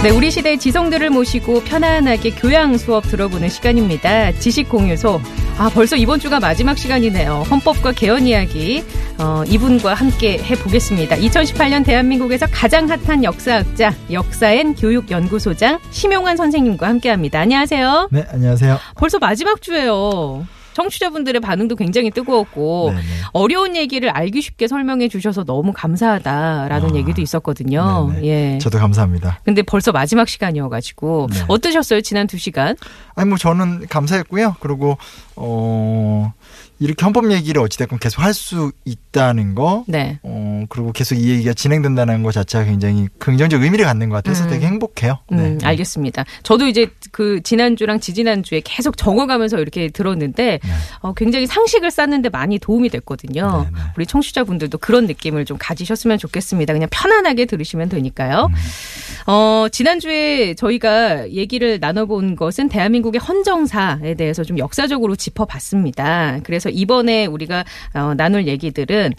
네, 우리 시대의 지성들을 모시고 편안하게 교양 수업 들어보는 시간입니다. 지식 공유소. 아, 벌써 이번 주가 마지막 시간이네요. 헌법과 개헌 이야기, 어, 이분과 함께 해보겠습니다. 2018년 대한민국에서 가장 핫한 역사학자, 역사엔 교육연구소장 심용환 선생님과 함께 합니다. 안녕하세요. 네, 안녕하세요. 벌써 마지막 주예요. 청취자분들의 반응도 굉장히 뜨거웠고 네네. 어려운 얘기를 알기 쉽게 설명해 주셔서 너무 감사하다라는 아, 얘기도 있었거든요. 네네. 예. 저도 감사합니다. 근데 벌써 마지막 시간이어가지고 네. 어떠셨어요 지난 두 시간? 아니 뭐 저는 감사했고요. 그리고 어 이렇게 헌법 얘기를 어찌됐건 계속 할 수 있다는 거, 네. 어 그리고 계속 이 얘기가 진행된다는 것 자체가 굉장히 긍정적 의미를 갖는 것 같아서 음. 되게 행복해요. 음, 알겠습니다. 저도 이제 그 지난주랑 지지난주에 계속 적어가면서 이렇게 들었는데 네. 어, 굉장히 상식을 쌓는데 많이 도움이 됐거든요. 네, 네. 우리 청취자분들도 그런 느낌을 좀 가지셨으면 좋겠습니다. 그냥 편안하게 들으시면 되니까요. 음. 어, 지난주에 저희가 얘기를 나눠본 것은 대한민국의 헌정사에 대해서 좀 역사적으로 짚어봤습니다. 그래서 이번에 우리가 어, 나눌 얘기들은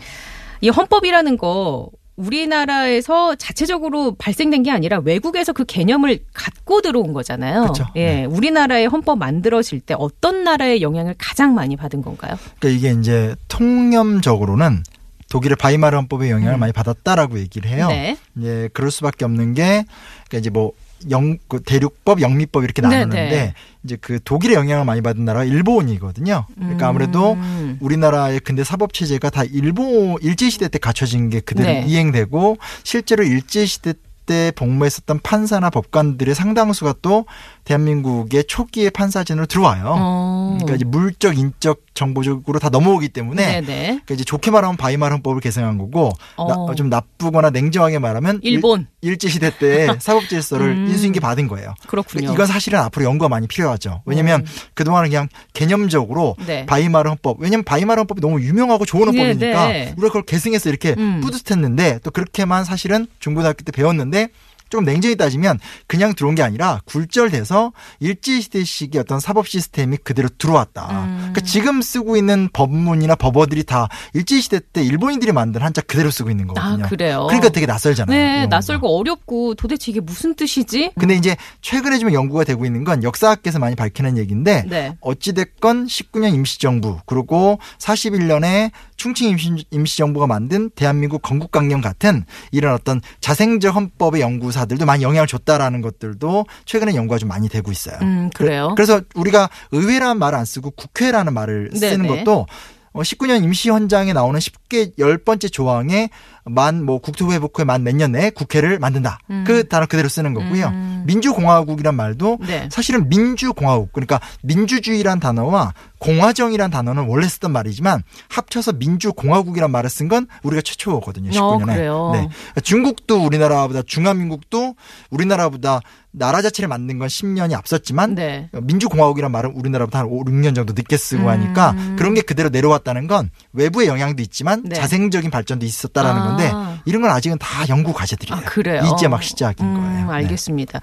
이 헌법이라는 거 우리나라에서 자체적으로 발생된 게 아니라 외국에서 그 개념을 갖고 들어온 거잖아요. 그쵸. 예, 네. 우리나라의 헌법 만들어질 때 어떤 나라의 영향을 가장 많이 받은 건가요? 그러니까 이게 이제 통념적으로는 독일의 바이마르 헌법의 영향을 음. 많이 받았다라고 얘기를 해요. 네. 예, 그럴 수밖에 없는 게 그러니까 이제 뭐 영, 그 대륙법, 영미법 이렇게 네, 나누는데 네. 이제 그 독일의 영향을 많이 받은 나라가 일본이거든요. 그러니까 아무래도 음. 우리나라의 근대 사법 체제가 다 일본 일제 시대 때 갖춰진 게 그대로 네. 이행되고 실제로 일제 시대 때 복무했었던 판사나 법관들의 상당수가 또 대한민국의 초기의 판사진으로 들어와요. 어. 그러니까 이제 물적, 인적, 정보적으로 다 넘어오기 때문에 네네. 그러니까 이제 좋게 말하면 바이마르 헌법을 개정한 거고 어. 나- 좀 나쁘거나 냉정하게 말하면 일본. 일, 제 시대 때 사법 질서를 음. 인수인계 받은 거예요. 그렇군요. 이건 사실은 앞으로 연구가 많이 필요하죠. 왜냐하면 그동안은 그냥 개념적으로 네. 바이마르 헌법. 왜냐면 바이마르 헌법이 너무 유명하고 좋은 네, 헌법이니까 네. 우리가 그걸 계승해서 이렇게 음. 뿌듯했는데 또 그렇게만 사실은 중고등학교 때 배웠는데 조금 냉정히 따지면 그냥 들어온 게 아니라 굴절돼서 일제시대식의 어떤 사법 시스템이 그대로 들어왔다. 음. 그러니까 지금 쓰고 있는 법문이나 법어들이 다 일제시대 때 일본인들이 만든 한자 그대로 쓰고 있는 아 거거든요. 그래요. 그러니까 되게 낯설잖아요. 네. 낯설고 어렵고 도대체 이게 무슨 뜻이지? 근데 이제 최근에 좀 연구가 되고 있는 건 역사학계에서 많이 밝히는 얘기인데 네. 어찌됐건 19년 임시정부 그리고 41년에 충칭 임시, 임시정부가 만든 대한민국 건국강령 같은 이런 어떤 자생적 헌법의 연구사 들도 많이 영향을 줬다라는 것들도 최근에 연구가 좀 많이 되고 있어요. 음, 그래요. 그 래서 우리가 의회라는 말을 안 쓰고 국회라는 말을 쓰는 네네. 것도 어, 19년 임시 헌장에 나오는 10개 열번째 조항에 만 뭐 국토회복후에 만 몇 년 내에 국회를 만든다. 음. 그 단어 그대로 쓰는 거고요. 음. 민주공화국이란 말도 네. 사실은 민주공화국 그러니까 민주주의란 단어와 공화정이란 단어는 원래 쓰던 말이지만 합쳐서 민주공화국이란 말을 쓴 건 우리가 최초거든요. 19년에. 어, 그래요? 네. 중국도 우리나라보다 중화민국도 우리나라보다 나라 자체를 만든 건 10년이 앞섰지만 네. 민주공화국이란 말은 우리나라보다 한 5, 6년 정도 늦게 쓰고 음. 하니까 그런 게 그대로 내려왔다는 건 외부의 영향도 있지만 네. 자생적인 발전도 있었다라는 아. 건데 이런 건 아직은 다 연구 과제들이에요. 아, 그래요? 이제 막 시작인 음, 거예요. 네. 알겠습니다.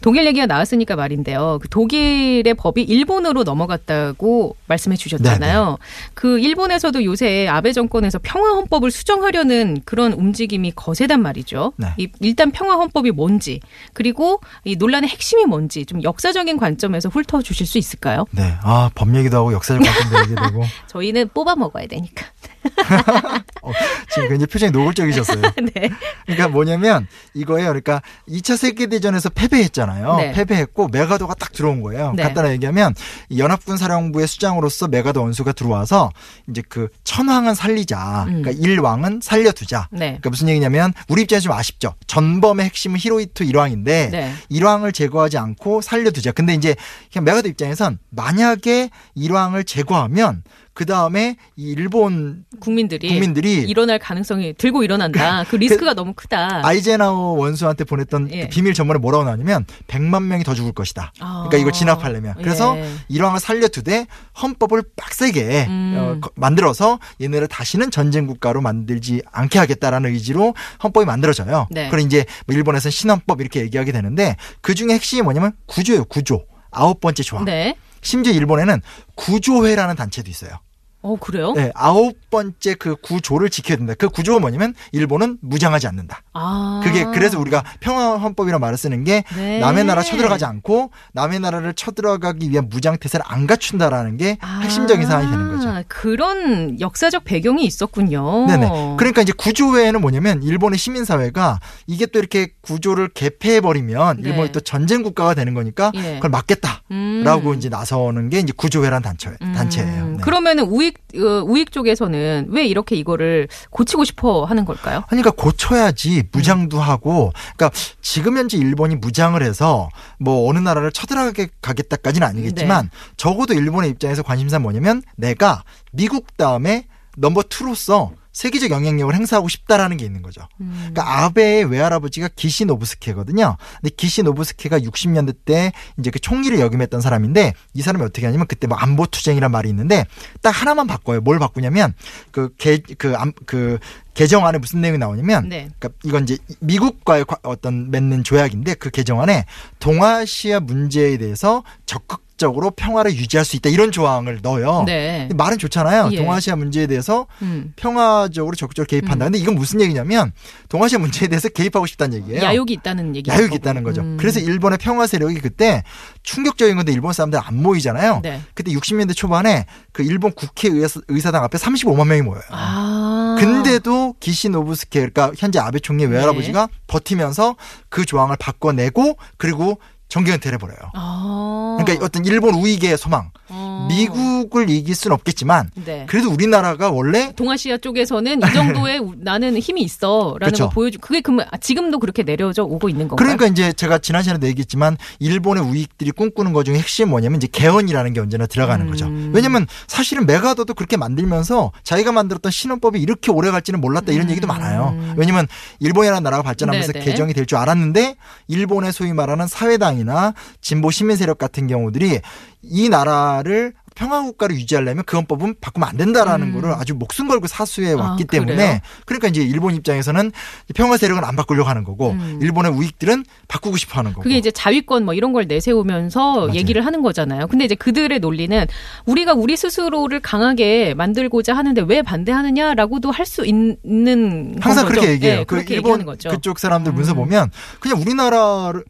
독일 얘기가 나왔으니까 말인데요. 그 독일의 법이 일본으로 넘어갔다고 말씀해 주셨잖아요. 그 일본에서도 요새 아베 정권에서 평화 헌법을 수정하려는 그런 움직임이 거세단 말이죠. 네. 이- 일단 평화 헌법이 뭔지 그리고 이 논란의 핵심이 뭔지 좀 역사적인 관점에서 훑어 주실 수 있을까요? 네. 아, 법 얘기도 하고 역사적 관점도 얘기되고 저희는 뽑아 먹어야 되니까. 어, 지금 굉장히 표정이 노골적이셨어요. 네. 그러니까 뭐냐면 이거예요. 그러니까 2차 세계대전에서 패배했잖아요. 네. 패배했고 메가도가 딱 들어온 거예요. 네. 간단하게 얘기하면 이 연합군 사령부의 수장으로서 메가도 원수가 들어와서 이제 그 천황은 살리자. 음. 그러니까 일왕은 살려두자. 네. 그러니까 무슨 얘기냐면 우리 입장에서 좀 아쉽죠. 전범의 핵심은 히로히토 일왕인데 네. 일왕을 제거하지 않고 살려두자. 근데 이제 그냥 메가도 입장에선 만약에 일왕을 제거하면 그 다음에 이 일본 국민들이, 국민들이 일어날 가능성이 들고 일어난다. 그 리스크가 너무 크다. 아이젠하워 원수한테 보냈던 예. 그 비밀 전문에 뭐라고 나오냐면 100만 명이 더 죽을 것이다. 아. 그러니까 이걸 진압하려면. 그래서 예. 일왕을 살려두되 헌법을 빡세게 음. 어, 거- 만들어서 얘네를 다시는 전쟁 국가로 만들지 않게 하겠다라는 의지로 헌법이 만들어져요. 네. 그리고 이제 뭐 일본에서는 신헌법 이렇게 얘기하게 되는데 그 중에 핵심이 뭐냐면 구조예요. 구조. 아홉 번째 조항. 네. 심지어 일본에는 구조회라는 단체도 있어요. 어 그래요? 네, 아홉 번째 그 구조를 지켜야 된다. 그 구조가 뭐냐면 일본은 무장하지 않는다. 아. 그게 그래서 우리가 평화 헌법이라는 말을 쓰는 게 네. 남의 나라 쳐들어가지 않고 남의 나라를 쳐들어가기 위한 무장 태세를 안 갖춘다라는 게 핵심적인 사안이 되는 거죠. 아, 그런 역사적 배경이 있었군요. 네네. 그러니까 이제 구조회는 뭐냐면 일본의 시민 사회가 이게 또 이렇게 구조를 개폐해 버리면 네. 일본이 또 전쟁 국가가 되는 거니까 예. 그걸 막겠다라고 음. 이제 나서는 게 이제 구조회란 단체, 단체예요. 음, 네. 그러면은 우익 어, 우익 쪽에서는 왜 이렇게 이거를 고치고 싶어 하는 걸까요? 그러니까 고쳐야지 무장도 하고 그러니까 지금 현재 일본이 무장을 해서 뭐 어느 나라를 쳐들어가게 가겠다까지는 아니겠지만 적어도 일본의 입장에서 관심사 뭐냐면 내가 미국 다음에 넘버 투로서 세계적 영향력을 행사하고 싶다라는 게 있는 거죠. 음. 그러니까 아베의 외할아버지가 기시 노부스케거든요. 근데 기시 노부스케가 60년대 때 이제 그 총리를 역임했던 사람인데 이 사람이 어떻게 하냐면 그때 뭐 안보 투쟁이란 말이 있는데 딱 하나만 바꿔요. 뭘 바꾸냐면 그개그그 개정안에 무슨 내용이 나오냐면 네. 그러니까 이건 이제 미국과의 과- 어떤 맺는 조약인데 그 개정안에 동아시아 문제에 대해서 적극 적으로 평화를 유지할 수 있다 이런 조항을 넣어요. 네. 말은 좋잖아요. 예. 동아시아 문제에 대해서 음. 평화적으로 적극적으로 개입한다. 근데 이건 무슨 얘기냐면 동아시아 문제에 대해서 개입하고 싶다는 얘기예요. 야욕이 있다는 얘기. 야욕이 있다는 거죠. 그래서 일본의 평화 세력이 그때 충격적인 건데 일본 사람들 안 모이잖아요. 네. 그때 60년대 초반에 그 일본 국회 의사, 의사당 앞에 35만 명이 모여요. 아. 근데도 기시 노부스케 그러니까 현재 아베 총리의 네. 외할아버지가 버티면서 그 조항을 바꿔내고 그리고 정계은퇴를 해버려요. 아. 그러니까 어떤 일본 우익의 소망. 어. 미국을 이길 수는 없겠지만 네. 그래도 우리나라가 원래 동아시아 쪽에서는 이 정도의 우- 나는 힘이 있어라는 그쵸. 걸 보여주. 그게 아, 지금도 그렇게 내려져 오고 있는 건가요? 그러니까 이제 제가 지난 시간에도 얘기했지만 일본의 우익들이 꿈꾸는 것 중에 핵심이 뭐냐면 이제 개헌이라는 게 언제나 들어가는 음. 거죠. 왜냐면 사실은 메가더도 그렇게 만들면서 자기가 만들었던 신헌법이 이렇게 오래 갈지는 몰랐다 이런 음. 얘기도 많아요. 왜냐면 일본이라는 나라가 발전하면서 네네. 개정이 될 줄 알았는데 일본의 소위 말하는 사회당 이나 진보 시민 세력 같은 경우들이 이 나라를 평화국가를 유지하려면 그 헌법은 바꾸면 안 된다라는 음. 거를 아주 목숨 걸고 사수해 아, 왔기 그래요? 때문에 그러니까 이제 일본 입장에서는 평화 세력은 안 바꾸려고 하는 거고 음. 일본의 우익들은 바꾸고 싶어 하는 거고. 그게 이제 자위권 뭐 이런 걸 내세우면서 맞아요. 얘기를 하는 거잖아요. 근데 이제 그들의 논리는 우리가 우리 스스로를 강하게 만들고자 하는데 왜 반대하느냐라고도 할 수 있는 항상 건 그렇게 거죠. 얘기해요. 네, 그 그렇게 일본 거죠. 그쪽 사람들 문서 음. 보면 그냥 우리나라를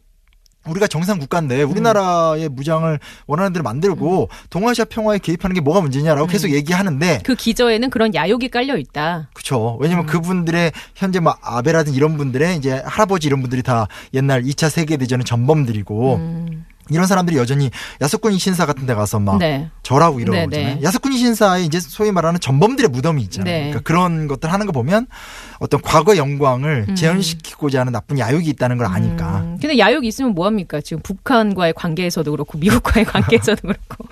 우리가 정상 국가인데 음. 우리나라의 무장을 원하는 대로 만들고 동아시아 평화에 개입하는 게 뭐가 문제냐라고 계속 얘기하는데 그 기저에는 그런 야욕이 깔려 있다. 그렇죠. 음. 왜냐면 그분들의 현재 뭐 아베라든 이런 분들의 이제 할아버지 이런 분들이 다 옛날 2차 세계 대전의 전범들이고 음. 이런 사람들이 여전히 야스쿠니 신사 같은 데 가서 막 네. 절하고 이러는 네, 거잖아요. 네. 야스쿠니 신사에 이제 소위 말하는 전범들의 무덤이 있잖아요. 네. 그러니까 그런 것들 하는 거 보면 어떤 과거 영광을 음. 재현시키고자 하는 나쁜 야욕이 있다는 걸 아니까. 음, 근데 야욕이 있으면 뭐 합니까? 지금 북한과의 관계에서도 그렇고 미국과의 관계에서도 그렇고.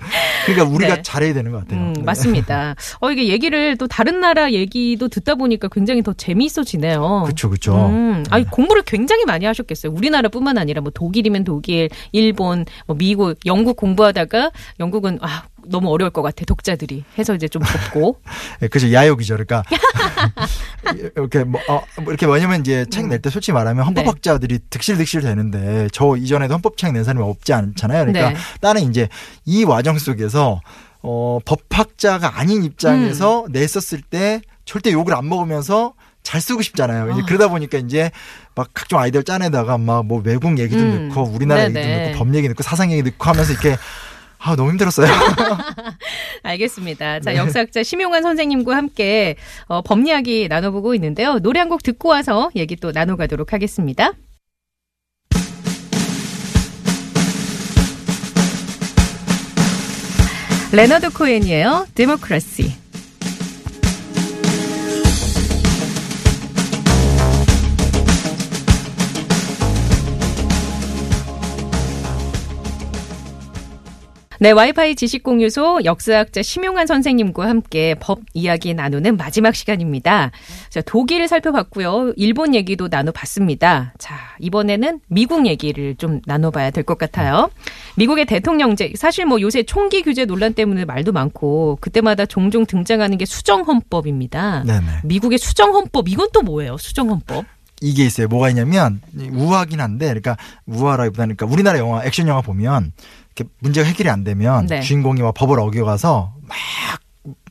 그러니까 우리가 네. 잘해야 되는 것 같아요. 음, 네. 맞습니다. 어 이게 얘기를 또 다른 나라 얘기도 듣다 보니까 굉장히 더 재미있어지네요. 그렇죠, 그렇죠. 음, 아니 공부를 굉장히 많이 하셨겠어요. 우리나라뿐만 아니라 뭐 독일이면 독일, 일본, 뭐 미국, 영국 공부하다가 영국은 아 너무 어려울 것 같아 독자들이 해서 이제 좀 접고 예, 그죠 야욕이죠. 그러니까 이렇게 뭐, 어, 뭐 이렇게 뭐냐면 이제 책 낼 때 솔직히 말하면 헌법학자들이 득실득실 되는데 저 이전에도 헌법책 낸 사람이 없지 않잖아요. 그러니까 네. 나는 이제 이 과정 속에서 어, 법학자가 아닌 입장에서 음. 냈었을 때 절대 욕을 안 먹으면서 잘 쓰고 싶잖아요. 이제 아. 그러다 보니까 이제 막 각종 아이디어 짜내다가 막 뭐 외국 얘기도 음. 넣고 우리나라 네네. 얘기도 넣고 법 얘기 넣고 사상 얘기 넣고 하면서 이렇게 아 너무 힘들었어요. 알겠습니다. 네. 자 역사학자 심용환 선생님과 함께 어, 법 이야기 나눠보고 있는데요. 노래 한 곡 듣고 와서 얘기 또 나눠가도록 하겠습니다. 레너드 코엔이에요. Democracy. 네, 와이파이 지식공유소 역사학자 심용환 선생님과 함께 법 이야기 나누는 마지막 시간입니다. 자, 독일 살펴봤고요. 일본 얘기도 나눠봤습니다. 자, 이번에는 미국 얘기를 좀 나눠봐야 될 것 같아요. 미국의 대통령제, 사실 뭐 요새 총기 규제 논란 때문에 말도 많고, 그때마다 종종 등장하는 게 수정헌법입니다. 네네. 미국의 수정헌법, 이건 또 뭐예요? 수정헌법? 이게 있어요. 뭐가 있냐면 우아하긴 한데, 그러니까 우아라기보다는 그러니까 우리나라 영화 액션 영화 보면 문제가 해결이 안 되면 네. 주인공이 막 법을 어겨가서 막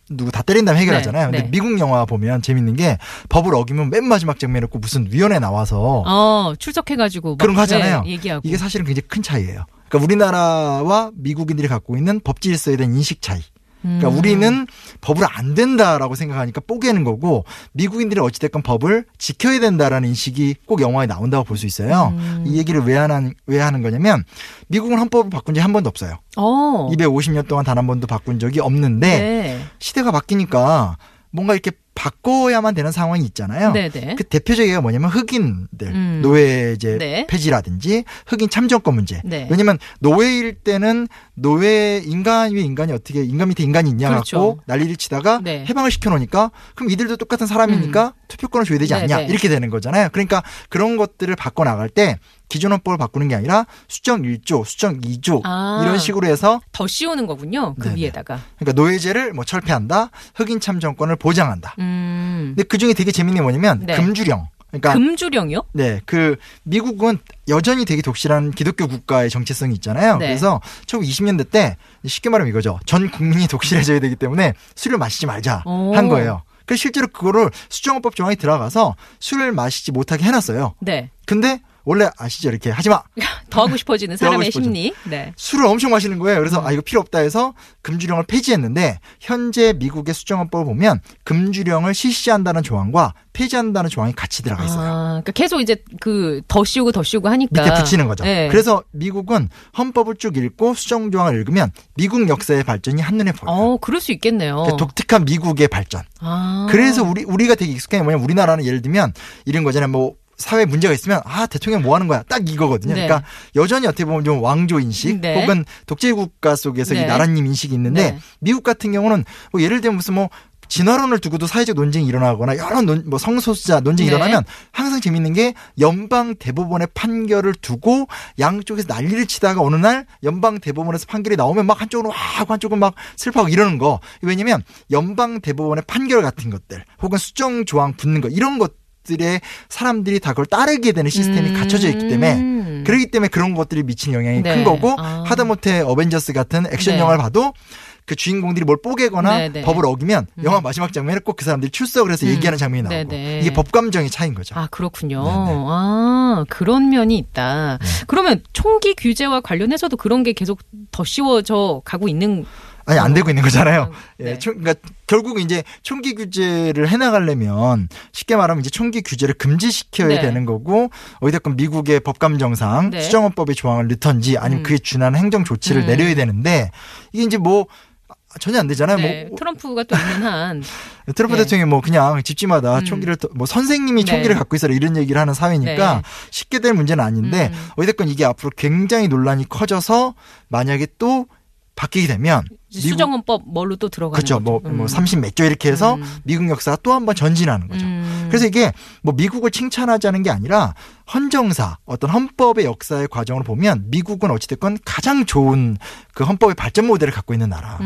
누구 다 때린 다음에 해결하잖아요. 네, 근데 네. 미국 영화 보면 재밌는 게 법을 어기면 맨 마지막 장면에 꼭 무슨 위원회 나와서 어, 출석해가지고. 막, 그런 거 하잖아요. 네, 얘기하고. 이게 사실은 굉장히 큰 차이예요. 그러니까 우리나라와 미국인들이 갖고 있는 법 질서에 대한 인식 차이. 그러니까 음. 우리는 법을 안 된다라고 생각하니까 뽀개는 거고 미국인들이 어찌됐건 법을 지켜야 된다라는 인식이 꼭 영화에 나온다고 볼 수 있어요. 음. 이 얘기를 왜 하는 왜 하는 거냐면 미국은 헌법을 바꾼 지 한 번도 없어요. 어. 250년 동안 단 한 번도 바꾼 적이 없는데 네. 시대가 바뀌니까 뭔가 이렇게 바꿔야만 되는 상황이 있잖아요. 네네. 그 대표적인 뭐냐면 흑인들 음. 노예제 네. 폐지라든지 흑인 참정권 문제. 네. 왜냐면 노예일 때는 노예 인간 위에 인간이 어떻게 인간 밑에 인간이 있냐 그렇죠. 난리를 치다가 네. 해방을 시켜 놓으니까 그럼 이들도 똑같은 사람이니까 투표권을 줘야 되지 네, 않냐 네. 이렇게 되는 거잖아요. 그러니까 그런 것들을 바꿔 나갈 때 기존 헌법을 바꾸는 게 아니라 수정 1조, 수정 2조 아. 이런 식으로 해서 더 씌우는 거군요. 그 네네. 위에다가. 그러니까 노예제를 뭐 철폐한다, 흑인 참정권을 보장한다. 음. 근데 그 중에 되게 재밌는 게 뭐냐면 네. 금주령. 그러니까 금주령이요? 네, 그 미국은 여전히 되게 독실한 기독교 국가의 정체성이 있잖아요. 네. 그래서 1920년대 때 쉽게 말하면 이거죠. 전 국민이 독실해져야 되기 때문에 술을 마시지 말자 오. 한 거예요. 그래서 실제로 그거를 수정헌법 조항이 들어가서 술을 마시지 못하게 해놨어요. 네. 근데 원래 아시죠? 이렇게 하지 마. 더 하고 싶어지는 사람의. 심리. 네. 술을 엄청 마시는 거예요. 음. 그래서 아 이거 필요 없다 해서 금주령을 폐지했는데 현재 미국의 수정헌법을 보면 금주령을 실시한다는 조항과 폐지한다는 조항이 같이 들어가 있어요. 아, 그러니까 계속 이제 그 더 씌우고 더 씌우고 하니까 밑에 붙이는 거죠. 네. 그래서 미국은 헌법을 쭉 읽고 수정 조항을 읽으면 미국 역사의 발전이 한눈에 보여요. 어, 그럴 수 있겠네요. 그러니까 독특한 미국의 발전. 아. 그래서 우리 우리가 되게 익숙한 게 뭐냐면 우리나라는 예를 들면 이런 거잖아요. 뭐 사회 문제가 있으면 아 대통령 뭐 하는 거야 딱 이거거든요. 네. 그러니까 여전히 어떻게 보면 좀 왕조 인식 네. 혹은 독재 국가 속에서 네. 이 나라님 인식이 있는데 네. 미국 같은 경우는 뭐 예를 들면 무슨 뭐 진화론을 두고도 사회적 논쟁이 일어나거나 여러 논, 뭐 성소수자 논쟁이 네. 일어나면 항상 재밌는 게 연방 대법원의 판결을 두고 양쪽에서 난리를 치다가 어느 날 연방 대법원에서 판결이 나오면 막 한쪽으로 와 하고 한쪽은 막 슬퍼하고 이러는 거 왜냐면 연방 대법원의 판결 같은 것들 혹은 수정 조항 붙는 거 이런 것 들에 사람들이 다 그걸 따르게 되는 시스템이 음. 갖춰져 있기 때문에 그렇기 때문에 그런 것들이 미치는 영향이 네. 큰 거고 아. 하다못해 어벤져스 같은 액션 네. 영화를 봐도 그 주인공들이 뭘 뽀개거나 네, 네. 법을 어기면 음. 영화 마지막 장면에 꼭 그 사람들이 출석을 해서 음. 얘기하는 장면이 네, 나오고 네. 이게 법감정의 차이인 거죠. 아, 그렇군요. 네네. 아, 그런 면이 있다. 네. 그러면 총기 규제와 관련해서도 그런 게 계속 더 씌워져 가고 있는 아니 안 되고 있는 거잖아요. 예, 네. 총, 그러니까 결국 이제 총기 규제를 해나가려면 쉽게 말하면 이제 총기 규제를 금지시켜야 네. 되는 거고 어디됐건 미국의 법감정상 네. 수정헌법의 조항을 넣던지 아니면 음. 그에 준하는 행정 조치를 음. 내려야 되는데 이게 이제 뭐 전혀 안 되잖아요. 네, 뭐 트럼프가 또 있는 한 트럼프 네. 대통령이 뭐 그냥 집집마다 음. 총기를 또- 뭐 선생님이 네. 총기를 갖고 있어라 이런 얘기를 하는 사회니까 네. 쉽게 될 문제는 아닌데 음. 어쨌든 이게 앞으로 굉장히 논란이 커져서 만약에 또 바뀌게 되면 미국 수정헌법 뭘로 또 들어가는 그렇죠 뭐. 뭐 음. 30몇 조 이렇게 해서 음. 미국 역사가 또 한 번 전진하는 거죠. 음. 그래서 이게 뭐 미국을 칭찬하자는 게 아니라 헌정사 어떤 헌법의 역사의 과정을 보면 미국은 어찌됐건 가장 좋은 그 헌법의 발전 모델을 갖고 있는 나라로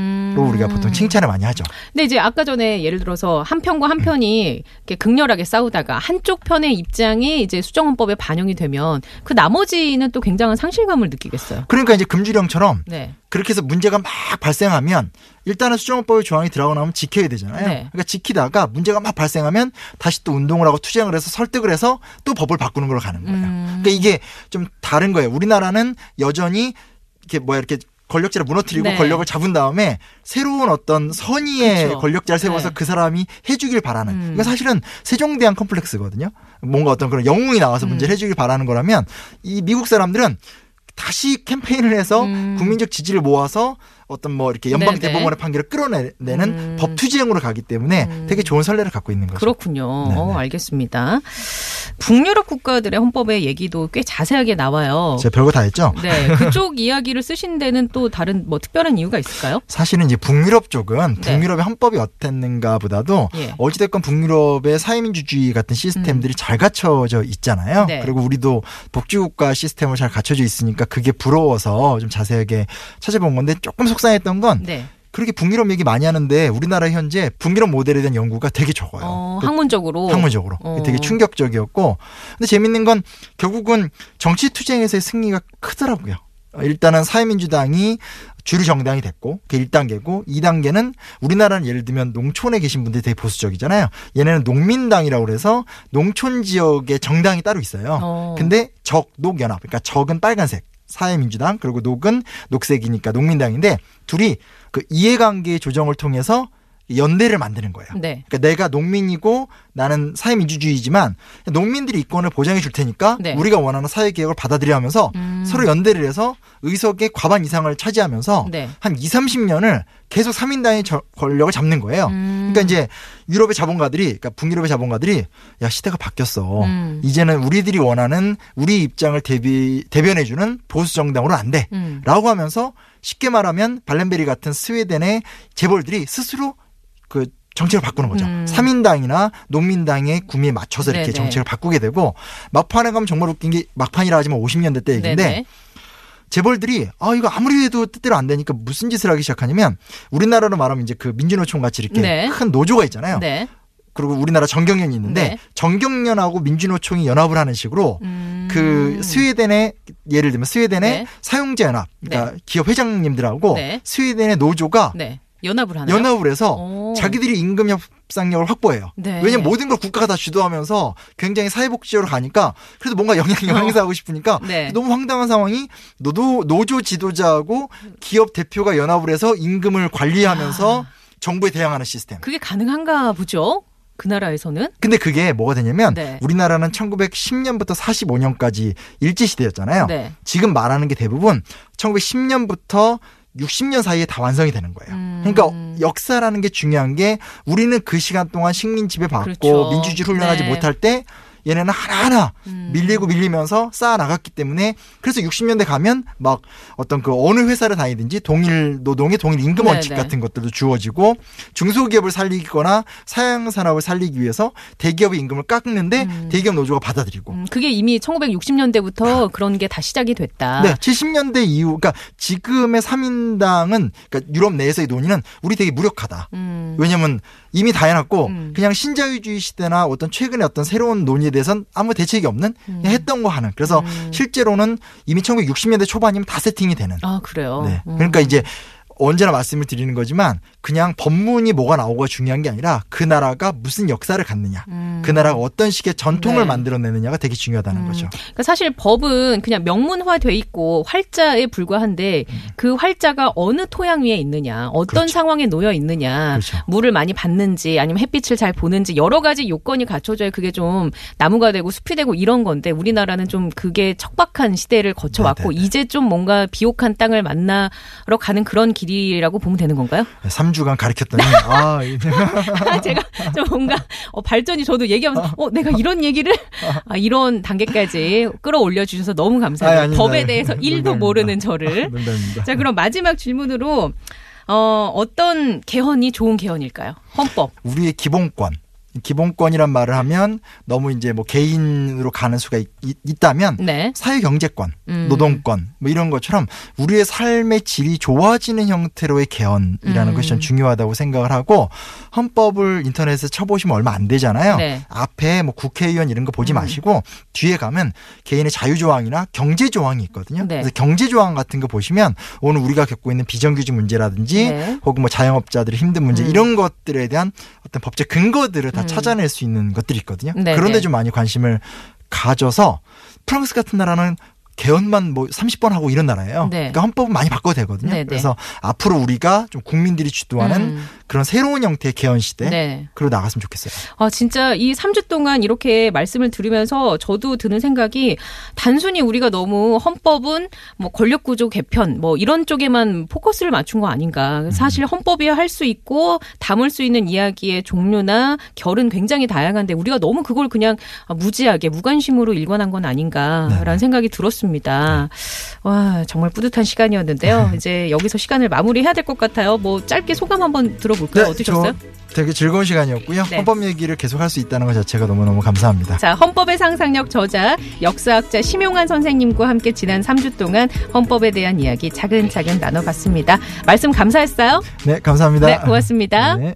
음. 우리가 보통 칭찬을 많이 하죠. 근데 이제 아까 전에 예를 들어서 한 편과 한 편이 이렇게 극렬하게 싸우다가 한쪽 편의 입장이 이제 수정헌법에 반영이 되면 그 나머지는 또 굉장한 상실감을 느끼겠어요. 그러니까 이제 금주령처럼 네. 그렇게 해서 문제가 막 발생하면 일단은 수정헌법의 조항이 들어가고 나면 지켜야 되잖아요. 네. 그러니까 지키다가 문제가 막 발생하면 다시 또 운동을 하고 투쟁을 해서 설득을 해서 또 법을 바꾸는 걸로 가는 거예요. 음. 그러니까 이게 좀 다른 거예요. 우리나라는 여전히 이렇게 뭐야 이렇게 권력자를 무너뜨리고 네. 권력을 잡은 다음에 새로운 어떤 선의의 그쵸. 권력자를 세워서 네. 그 사람이 해주길 바라는. 음. 이거 사실은 세종대왕 컴플렉스거든요. 뭔가 어떤 그런 영웅이 나와서 음. 문제를 해주길 바라는 거라면 이 미국 사람들은 다시 캠페인을 해서 음. 국민적 지지를 모아서 어떤 뭐 이렇게 연방. 대법원의 판결을 끌어내는 음. 법 투쟁으로 가기 때문에 음. 되게 좋은 선례를 갖고 있는 거죠. 그렇군요. 어, 알겠습니다. 북유럽 국가들의 헌법의 얘기도 꽤 자세하게 나와요. 제가 별거 다 했죠. 네, 그쪽 이야기를 쓰신 데는 또 다른 뭐 특별한 이유가 있을까요? 사실은 이제 북유럽 쪽은 네. 북유럽의 헌법이 어땠는가보다도 예. 어찌됐건 북유럽의 사회민주주의 같은 시스템들이 잘 갖춰져 있잖아요. 음. 네. 그리고 우리도 복지국가 시스템을 잘 갖춰져 있으니까 그게 부러워서 좀 자세하게 찾아본 건데 조금 속 상했던 건 네. 그렇게 북유럽 얘기 많이 하는데 우리나라 현재 북유럽 모델에 대한 연구가 되게 적어요. 어, 그 학문적으로. 학문적으로 어. 되게 충격적이었고 근데 재밌는 건 결국은 정치 투쟁에서의 승리가 크더라고요. 어, 일단은 사회민주당이 주류 정당이 됐고 그게 1단계고 2단계는 우리나라는 예를 들면 농촌에 계신 분들이 되게 보수적이잖아요. 얘네는 농민당이라고 그래서 농촌 지역에 정당이 따로 있어요. 어. 근데 적, 녹, 연합. 그러니까 적은 빨간색. 사회민주당 그리고 녹은 녹색이니까 농민당인데 둘이 그 이해관계 조정을 통해서 연대를 만드는 거예요. 네. 그러니까 내가 농민이고 나는 사회민주주의지만 농민들이 이권을 보장해 줄 테니까 네. 우리가 원하는 사회 개혁을 받아들여 하면서 음. 서로 연대를 해서 의석의 과반 이상을 차지하면서 네. 한 2, 30년을 계속 3인당의 저- 권력을 잡는 거예요. 음. 그러니까 이제 유럽의 자본가들이 그러니까 북유럽의 자본가들이 야 시대가 바뀌었어. 음. 이제는 우리들이 원하는 우리 입장을 대비 대변해 주는 보수 정당으로 안 돼. 음. 라고 하면서 쉽게 말하면 발렌베리 같은 스웨덴의 재벌들이 스스로 그 정책을 바꾸는 거죠. 음. 삼 3인당이나 농민당의 구미에 맞춰서 이렇게 네네. 정책을 바꾸게 되고 막판에 가면 정말 웃긴 게 막판이라 하지만 50년대 때 얘기인데 네네. 재벌들이 아 이거 아무리 해도 뜻대로 안 되니까 무슨 짓을 하기 시작하냐면 우리나라로 말하면 이제 그 민주노총 같이 이렇게 네. 큰 노조가 있잖아요. 네. 그리고 우리나라 정경련이 있는데 네. 정경련하고 민주노총이 연합을 하는 식으로 음. 그 스웨덴의 예를 들면 스웨덴의 네. 사용자 연합 그러니까 기업 회장님들하고 네. 스웨덴의 노조가 네. 연합을 하나요? 연합을 해서 오. 자기들이 임금 협상력을 확보해요. 네. 왜냐면 모든 걸 국가가 다 주도하면서 굉장히 사회복지적으로 가니까 그래도 뭔가 영향 영향 행사하고 싶으니까 네. 너무 황당한 상황이 노조 노조 지도자하고 기업 대표가 연합을 해서 임금을 관리하면서 아. 정부에 대항하는 시스템. 그게 가능한가 보죠? 그 나라에서는? 근데 그게 뭐가 되냐면 네. 우리나라는 1910년부터 45년까지 일제 시대였잖아요. 네. 지금 말하는 게 대부분 1910년부터 60년 사이에 다 완성이 되는 거예요. 음. 그러니까 역사라는 게 중요한 게 우리는 그 시간 동안 식민 지배 받고 그렇죠. 민주주의 훈련하지 네. 못할 때 얘네는 하나하나 음. 밀리고 밀리면서 쌓아 나갔기 때문에 그래서 60년대 가면 막 어떤 그 어느 회사를 다니든지 동일 노동의 동일 임금 원칙 네네. 같은 것들도 주어지고 중소기업을 살리거나 사양 산업을 살리기 위해서 대기업의 임금을 깎는데 음. 대기업 노조가 받아들이고 음, 그게 이미 1960년대부터 그런 게 다 시작이 됐다. 네, 70년대 이후, 그러니까 지금의 3인당은, 그러니까 유럽 내에서의 논의는 우리 되게 무력하다. 음. 왜냐면 이미 다 해놨고, 음. 그냥 신자유주의 시대나 어떤 최근의 어떤 새로운 논의에 대해서는 아무 대책이 없는, 그냥 했던 거 하는. 그래서 음. 실제로는 이미 1960년대 초반이면 다 세팅이 되는. 아, 그래요? 네. 음. 그러니까 이제 언제나 말씀을 드리는 거지만 그냥 법문이 뭐가 나오고가 중요한 게 아니라 그 나라가 무슨 역사를 갖느냐. 음. 그 나라가 어떤 식의 전통을 네. 만들어내느냐가 되게 중요하다는 음. 거죠. 그러니까 사실 법은 그냥 명문화돼 있고 활자에 불과한데 그 활자가 어느 토양 위에 있느냐, 어떤 음. 그렇죠. 상황에 놓여 있느냐, 그렇죠. 물을 많이 받는지 아니면 햇빛을 잘 보는지 여러 가지 요건이 갖춰져야 그게 좀 나무가 되고 숲이 되고 이런 건데 우리나라는 좀 그게 척박한 시대를 거쳐왔고 네네네. 이제 좀 뭔가 비옥한 땅을 만나러 가는 그런 길이라고 보면 되는 건가요? 3 주간 가르쳤더니, 아, 이제 제가 좀 뭔가 어, 발전이 저도 얘기하면서 어 내가 이런 얘기를 아, 이런 단계까지 끌어올려 주셔서 너무 감사해요. 아니, 아닙니다. 법에 대해서 일도 농담입니다. 모르는 저를. 농담입니다. 자 그럼 마지막 질문으로 어, 어떤 개헌이 좋은 개헌일까요? 헌법. 우리의 기본권. 기본권이란 말을 하면 너무 이제 뭐 개인으로 가는 수가 있, 다면 네. 사회 경제권, 음. 노동권 뭐 이런 것처럼 우리의 삶의 질이 좋아지는 형태로의 개헌이라는 음. 것이 좀 중요하다고 생각을 하고 헌법을 인터넷에 쳐보시면 얼마 안 되잖아요. 네. 앞에 뭐 국회의원 이런 거 보지 음. 마시고 뒤에 가면 개인의 자유 조항이나 경제 조항이 있거든요. 네. 그래서 경제 조항 같은 거 보시면 오늘 우리가 겪고 있는 비정규직 문제라든지 네. 혹은 뭐 자영업자들의 힘든 문제 음. 이런 것들에 대한 어떤 법적 근거들을 다 음. 찾아낼 수 있는 것들이 있거든요. 네, 그런데 네. 좀 많이 관심을 가져서 프랑스 같은 나라는 개헌만 뭐 30번 하고 이런 나라예요. 네. 그러니까 헌법은 많이 바꿔도 되거든요. 네, 네. 그래서 앞으로 우리가 좀 국민들이 주도하는 음. 그런 새로운 형태의 개헌 시대 네. 그로 나갔으면 좋겠어요. 아, 진짜 이 3주 동안 이렇게 말씀을 들으면서 저도 드는 생각이 단순히 우리가 너무 헌법은 뭐 권력 구조 개편 뭐 이런 쪽에만 포커스를 맞춘 거 아닌가. 사실 헌법이 할 수 있고 담을 수 있는 이야기의 종류나 결은 굉장히 다양한데 우리가 너무 그걸 그냥 무지하게 무관심으로 일관한 건 아닌가라는 네네. 생각이 들었습니다. 와, 정말 뿌듯한 시간이었는데요. 이제 여기서 시간을 마무리해야 될 것 같아요. 뭐 짧게 소감 한번 들어 볼까요? 어떠셨어요? 저 되게 즐거운 시간이었고요. 네. 헌법 얘기를 계속 할 수 있다는 것 자체가 너무너무 감사합니다. 자, 헌법의 상상력 저자, 역사학자 심용환 선생님과 함께 지난 3주 동안 헌법에 대한 이야기 차근차근 나눠봤습니다. 말씀 감사했어요. 네, 감사합니다. 네, 고맙습니다. 네.